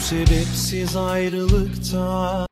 sebepsiz ayrılıkta